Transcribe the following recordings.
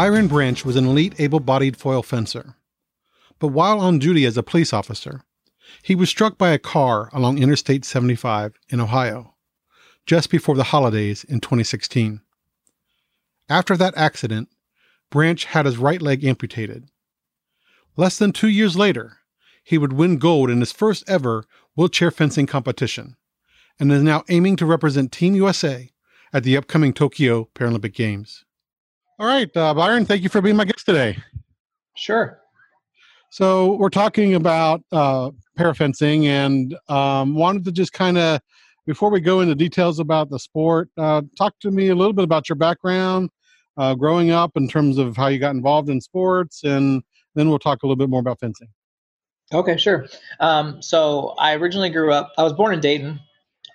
Byron Branch was an elite able bodied foil fencer. But while on duty as a police officer, he was struck by a car along Interstate 75 in Ohio just before the holidays in 2016. After that accident, Branch had his right leg amputated. Less than two years later, he would win gold in his first ever wheelchair fencing competition and is now aiming to represent Team USA at the upcoming Tokyo Paralympic Games. All right, uh, Byron, thank you for being my guest today. Sure. So we're talking about uh, parafencing, and um, wanted to just kind of, before we go into details about the sport, uh, talk to me a little bit about your background, uh, growing up, in terms of how you got involved in sports, and then we'll talk a little bit more about fencing. Okay, sure. Um, so I originally grew up. I was born in Dayton.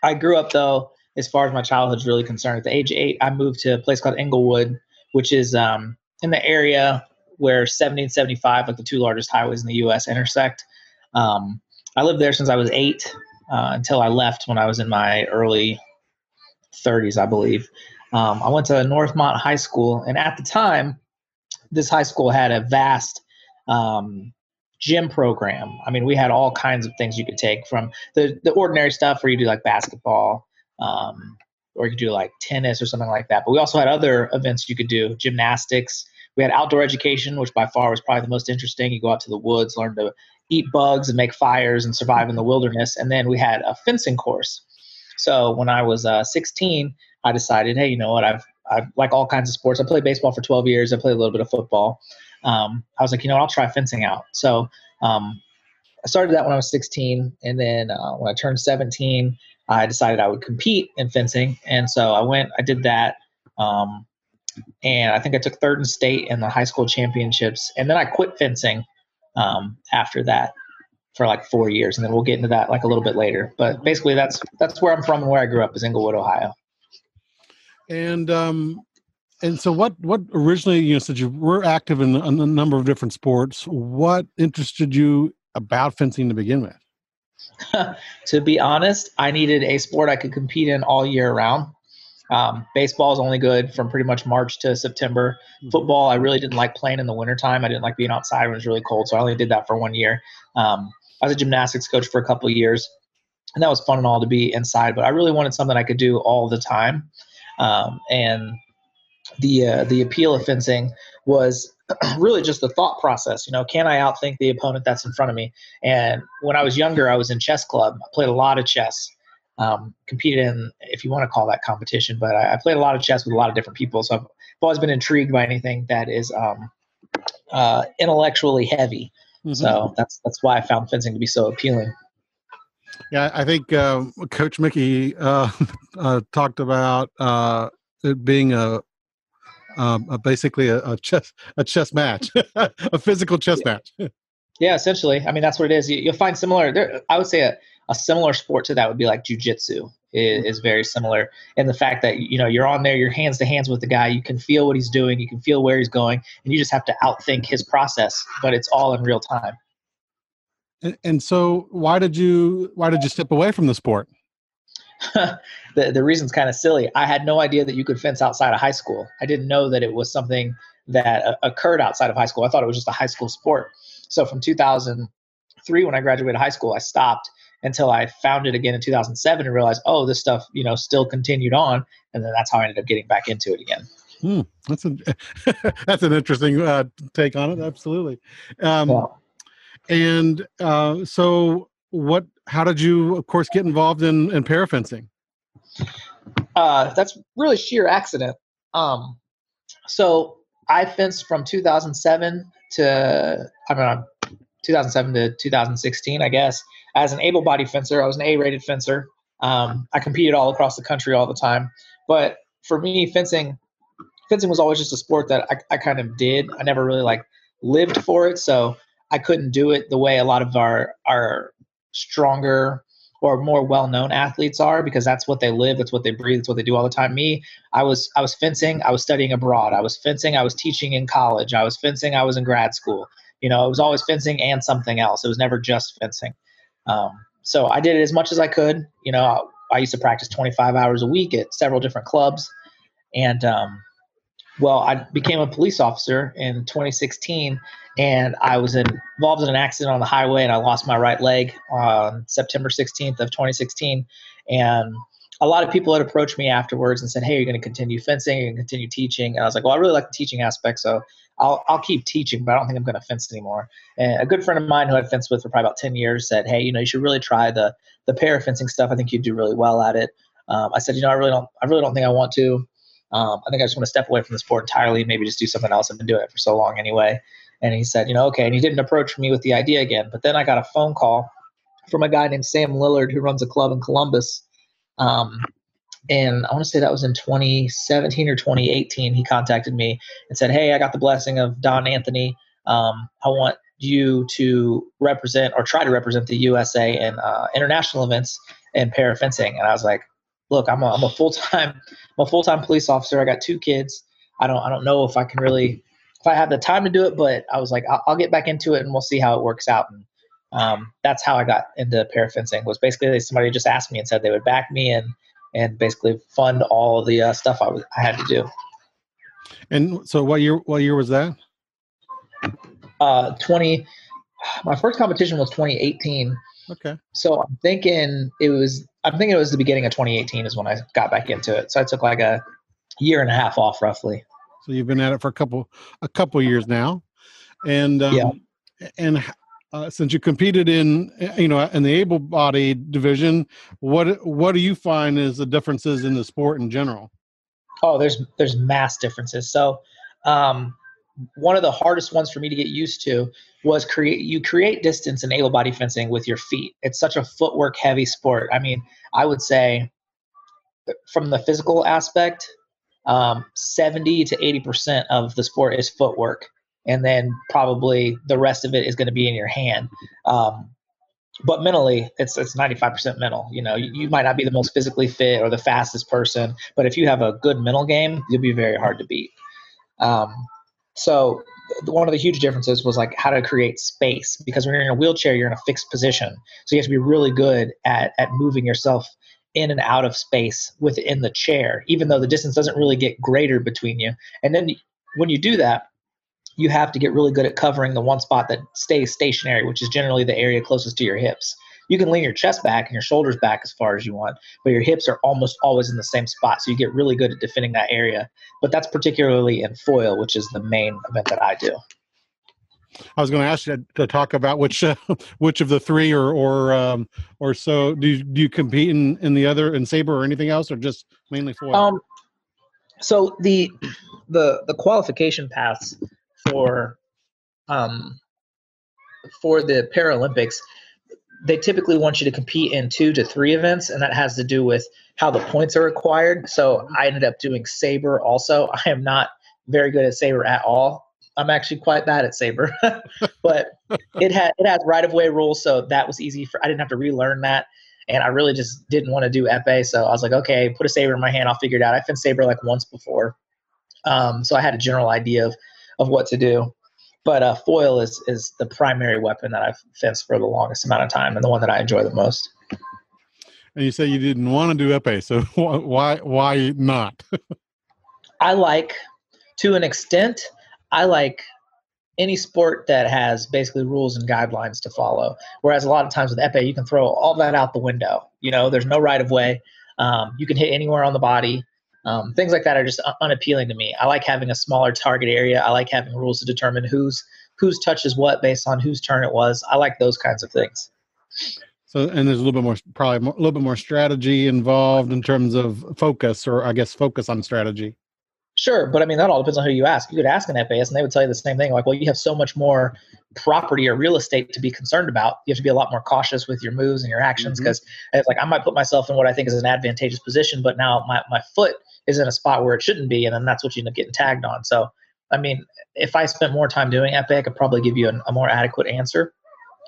I grew up though, as far as my childhood is really concerned. At the age of eight, I moved to a place called Englewood, which is um, in the area where 70 and 75, like the two largest highways in the U.S., intersect. Um, I lived there since I was eight uh, until I left when I was in my early 30s, I believe. Um, I went to Northmont High School, and at the time, this high school had a vast um, gym program. I mean, we had all kinds of things you could take from the the ordinary stuff where you do like basketball, um, or you could do like tennis or something like that. But we also had other events you could do, gymnastics. We had outdoor education, which by far was probably the most interesting. You go out to the woods, learn to eat bugs and make fires and survive in the wilderness. And then we had a fencing course. So when I was uh, 16, I decided, hey, you know what? I've I like all kinds of sports. I played baseball for 12 years. I played a little bit of football. Um, I was like, you know, what? I'll try fencing out. So um, I started that when I was 16, and then uh, when I turned 17, I decided I would compete in fencing, and so I went. I did that, um, and I think I took third in state in the high school championships, and then I quit fencing um, after that for like four years, and then we'll get into that like a little bit later. But basically, that's that's where I'm from and where I grew up is Englewood, Ohio. And um, and so what what originally you know since you were active in a number of different sports, what interested you about fencing to begin with? to be honest, I needed a sport I could compete in all year round. Um, baseball is only good from pretty much March to September. Mm-hmm. Football, I really didn't like playing in the wintertime. I didn't like being outside when it was really cold, so I only did that for one year. Um, I was a gymnastics coach for a couple of years, and that was fun and all to be inside. But I really wanted something I could do all the time. Um, and the uh, the appeal of fencing was really just the thought process. You know, can I outthink the opponent that's in front of me? And when I was younger, I was in chess club. I played a lot of chess. Um, competed in, if you want to call that competition, but I, I, played a lot of chess with a lot of different people. So I've, I've always been intrigued by anything that is um, uh, intellectually heavy. Mm-hmm. So that's that's why I found fencing to be so appealing. Yeah, I think uh, Coach Mickey uh, uh, talked about uh, it being a um, uh, basically a, a, chess a chess match, a physical chess yeah. match. yeah, essentially. I mean, that's what it is. You, will find similar. There, I would say a, a similar sport to that would be like jujitsu. Is, mm-hmm. is very similar in the fact that you know you're on there, you're hands to hands with the guy. You can feel what he's doing, you can feel where he's going, and you just have to outthink his process. But it's all in real time. And, and so, why did you why did you step away from the sport? the the reason's kind of silly. I had no idea that you could fence outside of high school. I didn't know that it was something that uh, occurred outside of high school. I thought it was just a high school sport. So from 2003 when I graduated high school, I stopped until I found it again in 2007 and realized, oh, this stuff, you know, still continued on, and then that's how I ended up getting back into it again. Hmm, that's a that's an interesting uh, take on it. Absolutely. Um, yeah. And uh, so, what how did you, of course, get involved in in parafencing? Uh, that's really sheer accident. Um, so I fenced from 2007 to I mean 2007 to 2016, I guess, as an able-bodied fencer. I was an A-rated fencer. Um, I competed all across the country all the time, but for me, fencing fencing was always just a sport that I, I kind of did. I never really like lived for it, so I couldn't do it the way a lot of our our stronger or more well-known athletes are because that's what they live that's what they breathe that's what they do all the time. Me i was i was fencing i was studying abroad. I was fencing i was teaching in college. I was fencing i was in grad school. You know it was always fencing and something else. It was never just fencing. Um, so i did it as much as i could. You know I, I, used to practice 25 hours a week at several different clubs. And um, well i became a police officer in 2016 and I was involved in an accident on the highway, and I lost my right leg on September 16th of 2016. And a lot of people had approached me afterwards and said, "Hey, you're going to continue fencing, to continue teaching." And I was like, "Well, I really like the teaching aspect, so I'll I'll keep teaching, but I don't think I'm going to fence anymore." And a good friend of mine who I'd fenced with for probably about 10 years said, "Hey, you know, you should really try the the para fencing stuff. I think you'd do really well at it." Um, I said, "You know, I really don't I really don't think I want to. Um, I think I just want to step away from the sport entirely, maybe just do something else. I've been doing it for so long anyway." And he said, you know, okay. And he didn't approach me with the idea again. But then I got a phone call from a guy named Sam Lillard who runs a club in Columbus. Um, and I want to say that was in 2017 or 2018. He contacted me and said, Hey, I got the blessing of Don Anthony. Um, I want you to represent or try to represent the USA in uh, international events in para fencing. And I was like, Look, I'm a, I'm a full time I'm a full time police officer. I got two kids. I don't I don't know if I can really if I have the time to do it, but I was like, I'll, I'll get back into it and we'll see how it works out. And um, that's how I got into para fencing. Was basically somebody just asked me and said they would back me and and basically fund all the uh, stuff I was I had to do. And so, what year? What year was that? Uh, twenty. My first competition was 2018. Okay. So I'm thinking it was. I'm thinking it was the beginning of 2018 is when I got back into it. So I took like a year and a half off roughly. So you've been at it for a couple a couple years now, and um, yeah. and uh, since you competed in eh, you know in the able-bodied division, what what do you find is the differences in the sport in general? Oh, there's there's mass differences. So. Um, one of the hardest ones for me to get used to was create you create distance in able body fencing with your feet it's such a footwork heavy sport i mean i would say from the physical aspect um, 70 to 80% of the sport is footwork. And then probably the rest of it is going to be in your hand. Um, but mentally, it's it's 95% mental. You know, you, you, might not be the most physically fit or the fastest person, but if you have a good mental game, you'll be very hard to beat. Um, so one of the huge differences was like how to create space because when you're in a wheelchair, you're in a fixed position. So you have to be really good at at moving yourself in and out of space within the chair, even though the distance doesn't really get greater between you. And then when you do that, you have to get really good at covering the one spot that stays stationary, which is generally the area closest to your hips. You can lean your chest back and your shoulders back as far as you want, but your hips are almost always in the same spot. So you get really good at defending that area. But that's particularly in foil, which is the main event that I do. I was going to ask you to talk about which uh, which of the three or or um, or so do you, do you compete in in the other in saber or anything else or just mainly foil? Um, so the the the qualification paths for um for the Paralympics they typically want you to compete in two to three events and that has to do with how the points are acquired so i ended up doing saber also i am not very good at saber at all I'm actually quite bad at saber, but it had it has right of way rules, so that was easy for. I didn't have to relearn that, and I really just didn't want to do epee, so I was like, okay, put a saber in my hand, I'll figure it out. I fenced saber like once before, um, so I had a general idea of of what to do. But uh, foil is is the primary weapon that I've fenced for the longest amount of time, and the one that I enjoy the most. And you say you didn't want to do epee, so why why not? I like, to an extent, I like any sport that has basically rules and guidelines to follow. Whereas a lot of times with epee, you can throw all that out the window. You know, there's no right of way. Um, you can hit anywhere on the body. Um, things like that are just unappealing to me. I like having a smaller target area. I like having rules to determine who's whose touches what based on whose turn it was. I like those kinds of things. So, and there's a little bit more, probably more, a little bit more strategy involved in terms of focus, or I guess focus on strategy. Sure, but I mean that all depends on who you ask. You could ask an FAS, and they would tell you the same thing. Like, well, you have so much more property or real estate to be concerned about. You have to be a lot more cautious with your moves and your actions because, mm-hmm. like, I might put myself in what I think is an advantageous position, but now my my foot is in a spot where it shouldn't be, and then that's what you end up getting tagged on. So, I mean, if I spent more time doing epee, I could probably give you a, a more adequate answer.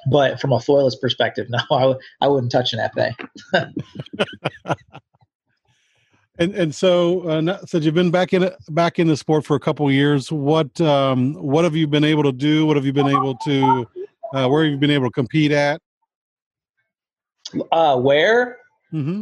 But from a foilist perspective, no, I w- I wouldn't touch an epee. and and so uh, since you've been back in back in the sport for a couple years, what um, what have you been able to do? What have you been able to? Uh, where have you been able to compete at? Uh, where? Mm-hmm.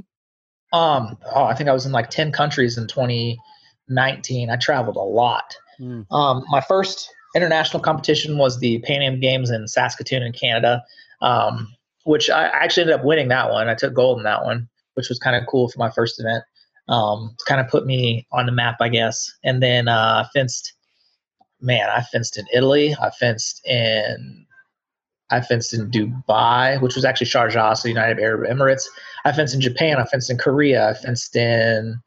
Um, oh, I think I was in like 10 countries in 2019. I traveled a lot. Mm. Um, my first international competition was the Pan Am Games in Saskatoon in Canada, um, which I actually ended up winning that one. I took gold in that one, which was kind of cool for my first event. Um, kind of put me on the map, I guess. And then uh, I fenced, man, I fenced in Italy. I fenced in I fenced in Dubai, which was actually Sharjah, so United Arab Emirates. I fenced in Japan. I fenced in Korea. I fenced in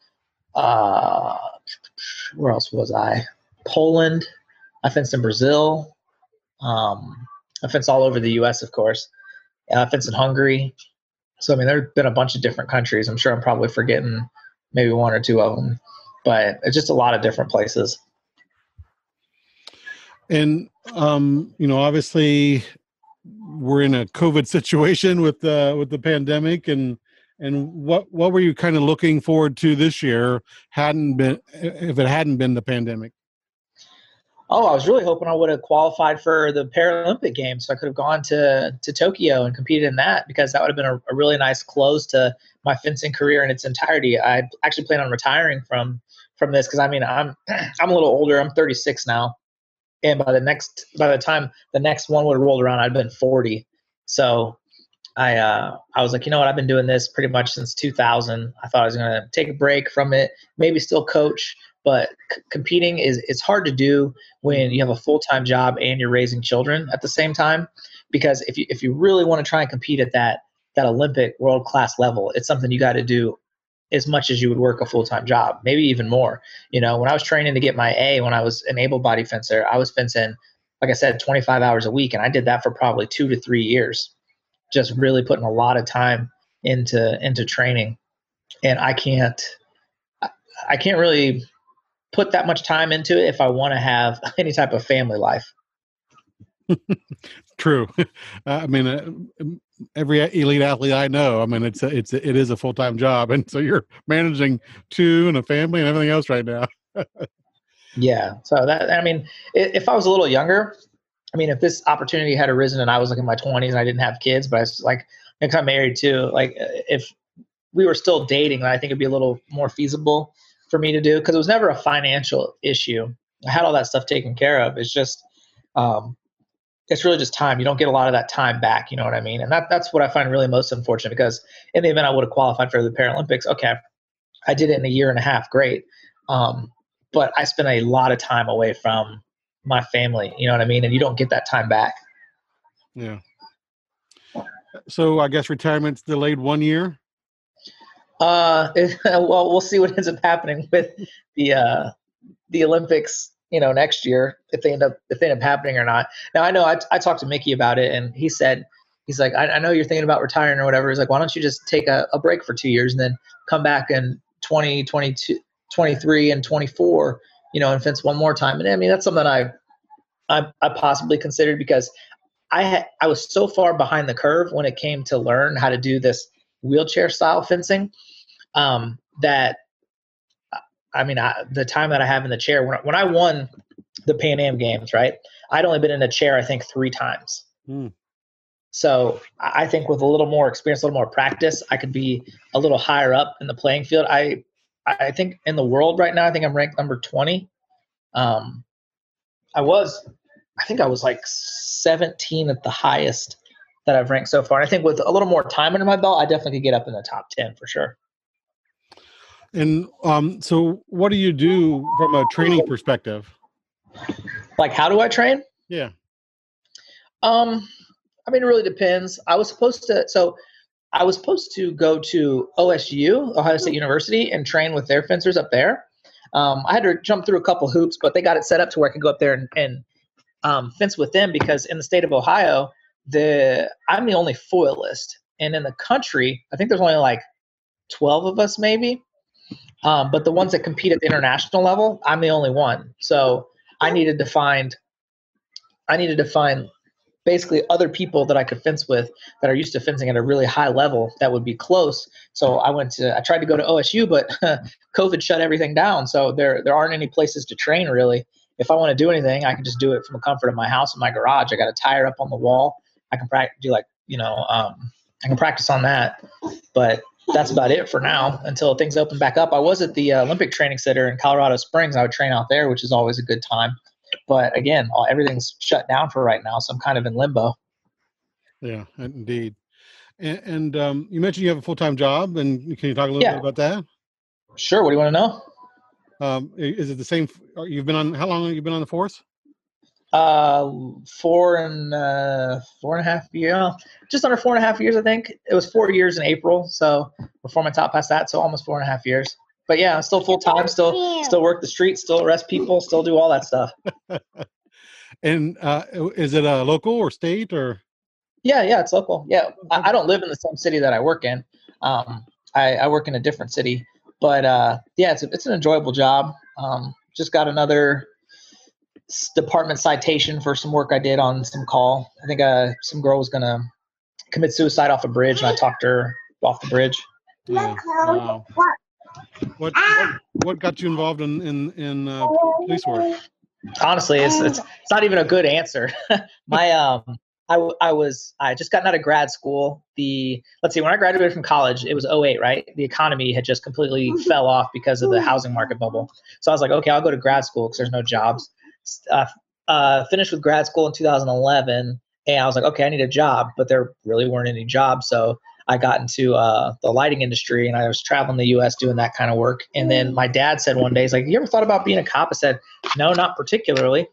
uh, where else was I? Poland. I fenced in Brazil. Um, I fenced all over the U.S. Of course. I fenced in Hungary. So I mean, there've been a bunch of different countries. I'm sure I'm probably forgetting maybe one or two of them, but it's just a lot of different places. And um, you know, obviously, we're in a COVID situation with the with the pandemic, and and what what were you kind of looking forward to this year? Hadn't been if it hadn't been the pandemic. Oh, I was really hoping I would have qualified for the Paralympic Games, so I could have gone to to Tokyo and competed in that because that would have been a, a really nice close to my fencing career in its entirety. I actually plan on retiring from from this because I mean I'm I'm a little older. I'm 36 now, and by the next by the time the next one would rolled around, I'd been 40. So I uh, I was like, you know what? I've been doing this pretty much since 2000. I thought I was going to take a break from it, maybe still coach, but c- competing is it's hard to do when you have a full time job and you're raising children at the same time. Because if you if you really want to try and compete at that that Olympic world class level, it's something you got to do as much as you would work a full time job, maybe even more. You know, when I was training to get my A, when I was an able body fencer, I was fencing, like I said, 25 hours a week, and I did that for probably two to three years, just really putting a lot of time into into training. And I can't, I can't really put that much time into it if I want to have any type of family life. True. I mean, uh, every elite athlete I know, I mean, it's a, it's a, it is a full time job, and so you're managing two and a family and everything else right now. yeah. So that I mean, if I was a little younger, I mean, if this opportunity had arisen and I was like in my 20s and I didn't have kids, but I was like, next I'm married too, like if we were still dating, I think it'd be a little more feasible for me to do because it was never a financial issue. I had all that stuff taken care of. It's just um, it's really just time. You don't get a lot of that time back. You know what I mean? And that that's what I find really most unfortunate because in the event I would have qualified for the Paralympics, okay, I did it in a year and a half, great. Um, but I spent a lot of time away from my family. You know what I mean? And you don't get that time back. Yeah. So I guess retirement's delayed one year. Uh, well, we'll see what ends up happening with the uh, the Olympics you know next year if they end up if they end up happening or not. Now I know I, I talked to Mickey about it and he said he's like I, I know you're thinking about retiring or whatever. He's like why don't you just take a, a break for two years and then come back in 20, 22, 23 and 24 you know and fence one more time. And I mean that's something I I, I possibly considered because I had I was so far behind the curve when it came to learn how to do this wheelchair style fencing um, that I mean, I, the time that I have in the chair when when I won the Pan Am Games, right? I'd only been in a chair I think three times. Mm. So I think with a little more experience, a little more practice, I could be a little higher up in the playing field. I I think in the world right now, I think I'm ranked number twenty. Um, I was, I think I was like 17 at the highest that I've ranked so far. And I think with a little more time under my belt, I definitely could get up in the top 10 for sure. And um, so, what do you do from a training perspective? Like, how do I train? Yeah. Um, I mean, it really depends. I was supposed to, so I was supposed to go to OSU, Ohio State University, and train with their fencers up there. Um, I had to jump through a couple hoops, but they got it set up to where I could go up there and, and um, fence with them because in the state of Ohio, the I'm the only foilist, and in the country, I think there's only like 12 of us maybe. Um, but the ones that compete at the international level, I'm the only one. So I needed to find, I needed to find basically other people that I could fence with that are used to fencing at a really high level that would be close. So I went to, I tried to go to OSU, but COVID shut everything down. So there, there aren't any places to train really. If I want to do anything, I can just do it from the comfort of my house in my garage. I got a tire up on the wall. I can practice, do like, you know, um, I can practice on that. But that's about it for now until things open back up. I was at the uh, Olympic Training Center in Colorado Springs. I would train out there, which is always a good time. But again, all, everything's shut down for right now, so I'm kind of in limbo. Yeah, indeed. And, and um, you mentioned you have a full time job, and can you talk a little yeah. bit about that? Sure. What do you want to know? Um, is it the same? You've been on how long have you been on the force? Uh, four and uh, four and a half years, just under four and a half years, I think. It was four years in April, so before my top past that, so almost four and a half years. But yeah, still full time, still still work the streets, still arrest people, still do all that stuff. and uh, is it a local or state or? Yeah, yeah, it's local. Yeah, I, I don't live in the same city that I work in. Um, I, I work in a different city, but uh, yeah, it's a, it's an enjoyable job. Um, just got another department citation for some work I did on some call. I think uh, some girl was gonna commit suicide off a bridge, and I talked her off the bridge. Yeah. Wow. What, what, what got you involved in in, in uh, police work? Honestly, it's, it's it's not even a good answer. My um, I, I was I just gotten out of grad school. The let's see, when I graduated from college, it was 08, right? The economy had just completely fell off because of the housing market bubble. So I was like, okay, I'll go to grad school because there's no jobs uh, uh, finished with grad school in 2011, and I was like, okay, I need a job, but there really weren't any jobs, so I got into uh, the lighting industry, and I was traveling the U.S. doing that kind of work. And then my dad said one day, he's like, "You ever thought about being a cop?" I said, "No, not particularly."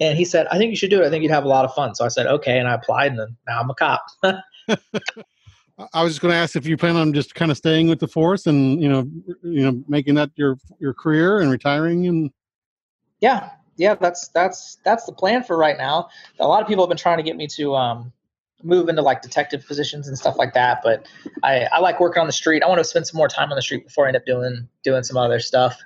And he said, "I think you should do it. I think you'd have a lot of fun." So I said, "Okay," and I applied, and then now I'm a cop. I was just going to ask if you plan on just kind of staying with the force and you know, you know, making that your your career and retiring and. Yeah, yeah, that's that's that's the plan for right now. A lot of people have been trying to get me to um, move into like detective positions and stuff like that, but I, I like working on the street. I want to spend some more time on the street before I end up doing doing some other stuff.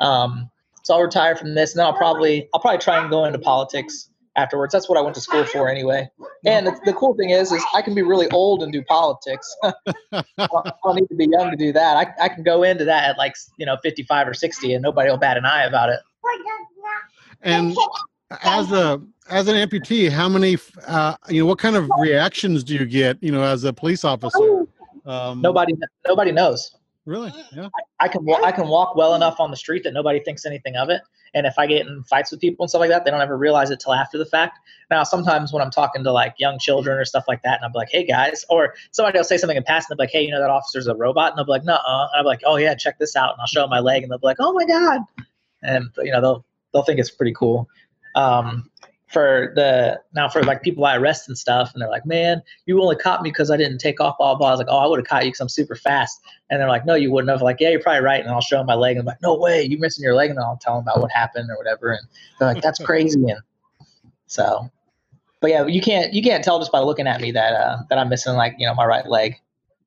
Um, so I'll retire from this, and then I'll probably I'll probably try and go into politics afterwards. That's what I went to school for anyway. And the, the cool thing is, is I can be really old and do politics. I don't need to be young to do that. I, I can go into that at like you know 55 or 60, and nobody will bat an eye about it. And as a as an amputee, how many uh, you know what kind of reactions do you get? You know, as a police officer. Um, nobody nobody knows. Really? Yeah. I, I can I can walk well enough on the street that nobody thinks anything of it. And if I get in fights with people and stuff like that, they don't ever realize it till after the fact. Now, sometimes when I'm talking to like young children or stuff like that, and I'm like, "Hey guys," or somebody will say something in passing, they'll be like, "Hey, you know that officer's a robot," and they'll be like, "No," and I'm like, "Oh yeah, check this out," and I'll show them my leg, and they'll be like, "Oh my god," and you know they'll they'll think it's pretty cool. Um, for the now for like people I arrest and stuff, and they're like, "Man, you only caught me because I didn't take off all ball." I was like, "Oh, I would have caught you because I'm super fast." And they're like, "No, you wouldn't have." Like, "Yeah, you're probably right." And I'll show them my leg, and I'm like, "No way, you missing your leg?" And I'll tell them about what happened or whatever, and they're like, "That's crazy." And so, but yeah, you can't you can't tell just by looking at me that uh, that I'm missing like you know my right leg.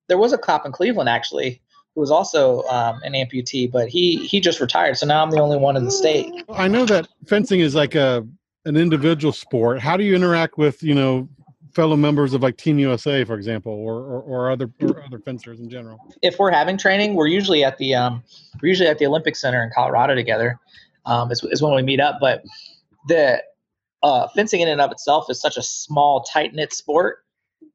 There was a cop in Cleveland actually who was also um, an amputee, but he he just retired. So now I'm the only one in the state. I know that fencing is like a an individual sport. How do you interact with you know fellow members of like Team USA, for example, or or, or other or other fencers in general? If we're having training, we're usually at the um, we're usually at the Olympic Center in Colorado together. Um, is, is when we meet up. But the uh, fencing in and of itself is such a small, tight knit sport.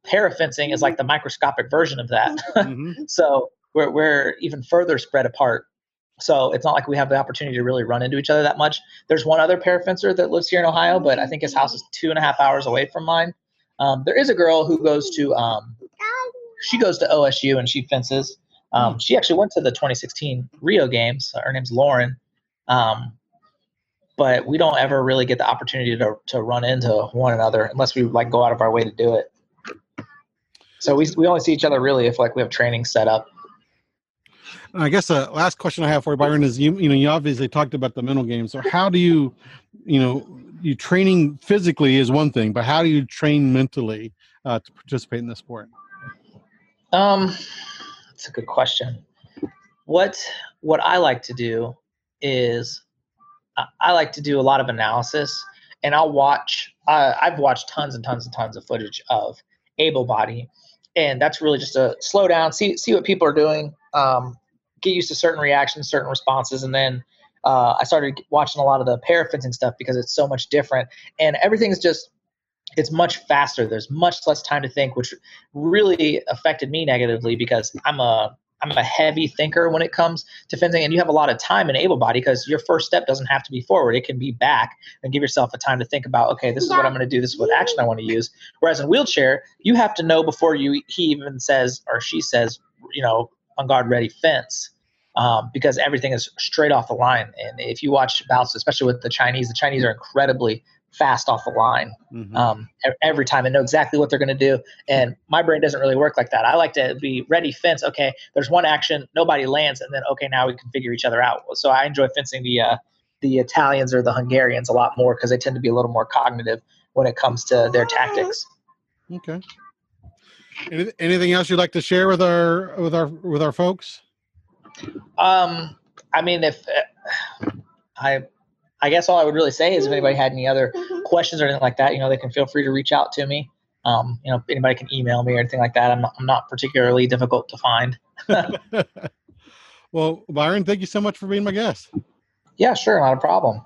Para fencing is like the microscopic version of that. Mm-hmm. so we're, we're even further spread apart. So it's not like we have the opportunity to really run into each other that much. There's one other para fencer that lives here in Ohio, but I think his house is two and a half hours away from mine. Um, there is a girl who goes to um, she goes to OSU and she fences. Um, she actually went to the 2016 Rio Games. Her name's Lauren. Um, but we don't ever really get the opportunity to, to run into one another unless we like go out of our way to do it. So we, we only see each other really if like we have training set up. I guess the last question I have for you, Byron, is you you know you obviously talked about the mental game. So how do you, you know, you training physically is one thing, but how do you train mentally uh, to participate in the sport? Um, that's a good question. what what I like to do is I- I like to do a lot of analysis, and I'll watch. Uh, I've watched tons and tons and tons of footage of able body, and that's really just a slow down, see see what people are doing, um, get used to certain reactions, certain responses, and then uh, I started watching a lot of the parafencing stuff because it's so much different, and everything's just it's much faster. There's much less time to think, which really affected me negatively because I'm a I'm a heavy thinker when it comes to fencing, and you have a lot of time in able body because your first step doesn't have to be forward; it can be back, and give yourself a time to think about, okay, this is what I'm going to do, this is what action I want to use. Whereas in wheelchair, you have to know before you he even says or she says, you know, on guard, ready, fence, um, because everything is straight off the line. And if you watch bouts, especially with the Chinese, the Chinese are incredibly fast off the line Mhm. um, every time and know exactly what they're going to do. And my brain doesn't really work like that. I like to be ready, fence. Okay, there's one action, nobody lands, and then okay, now we can figure each other out. So I enjoy fencing the uh, the Italians or the Hungarians a lot more because they tend to be a little more cognitive when it comes to their tactics. Okay. Any- Anything else you'd like to share with our with our with our folks? Um, I mean, if uh, I, I guess all I would really say is if anybody had any other questions or anything like that, you know, they can feel free to reach out to me. Um, you know, anybody can email me or anything like that. I'm not, I'm not particularly difficult to find. well, Byron, thank you so much for being my guest. Yeah, sure, not a problem.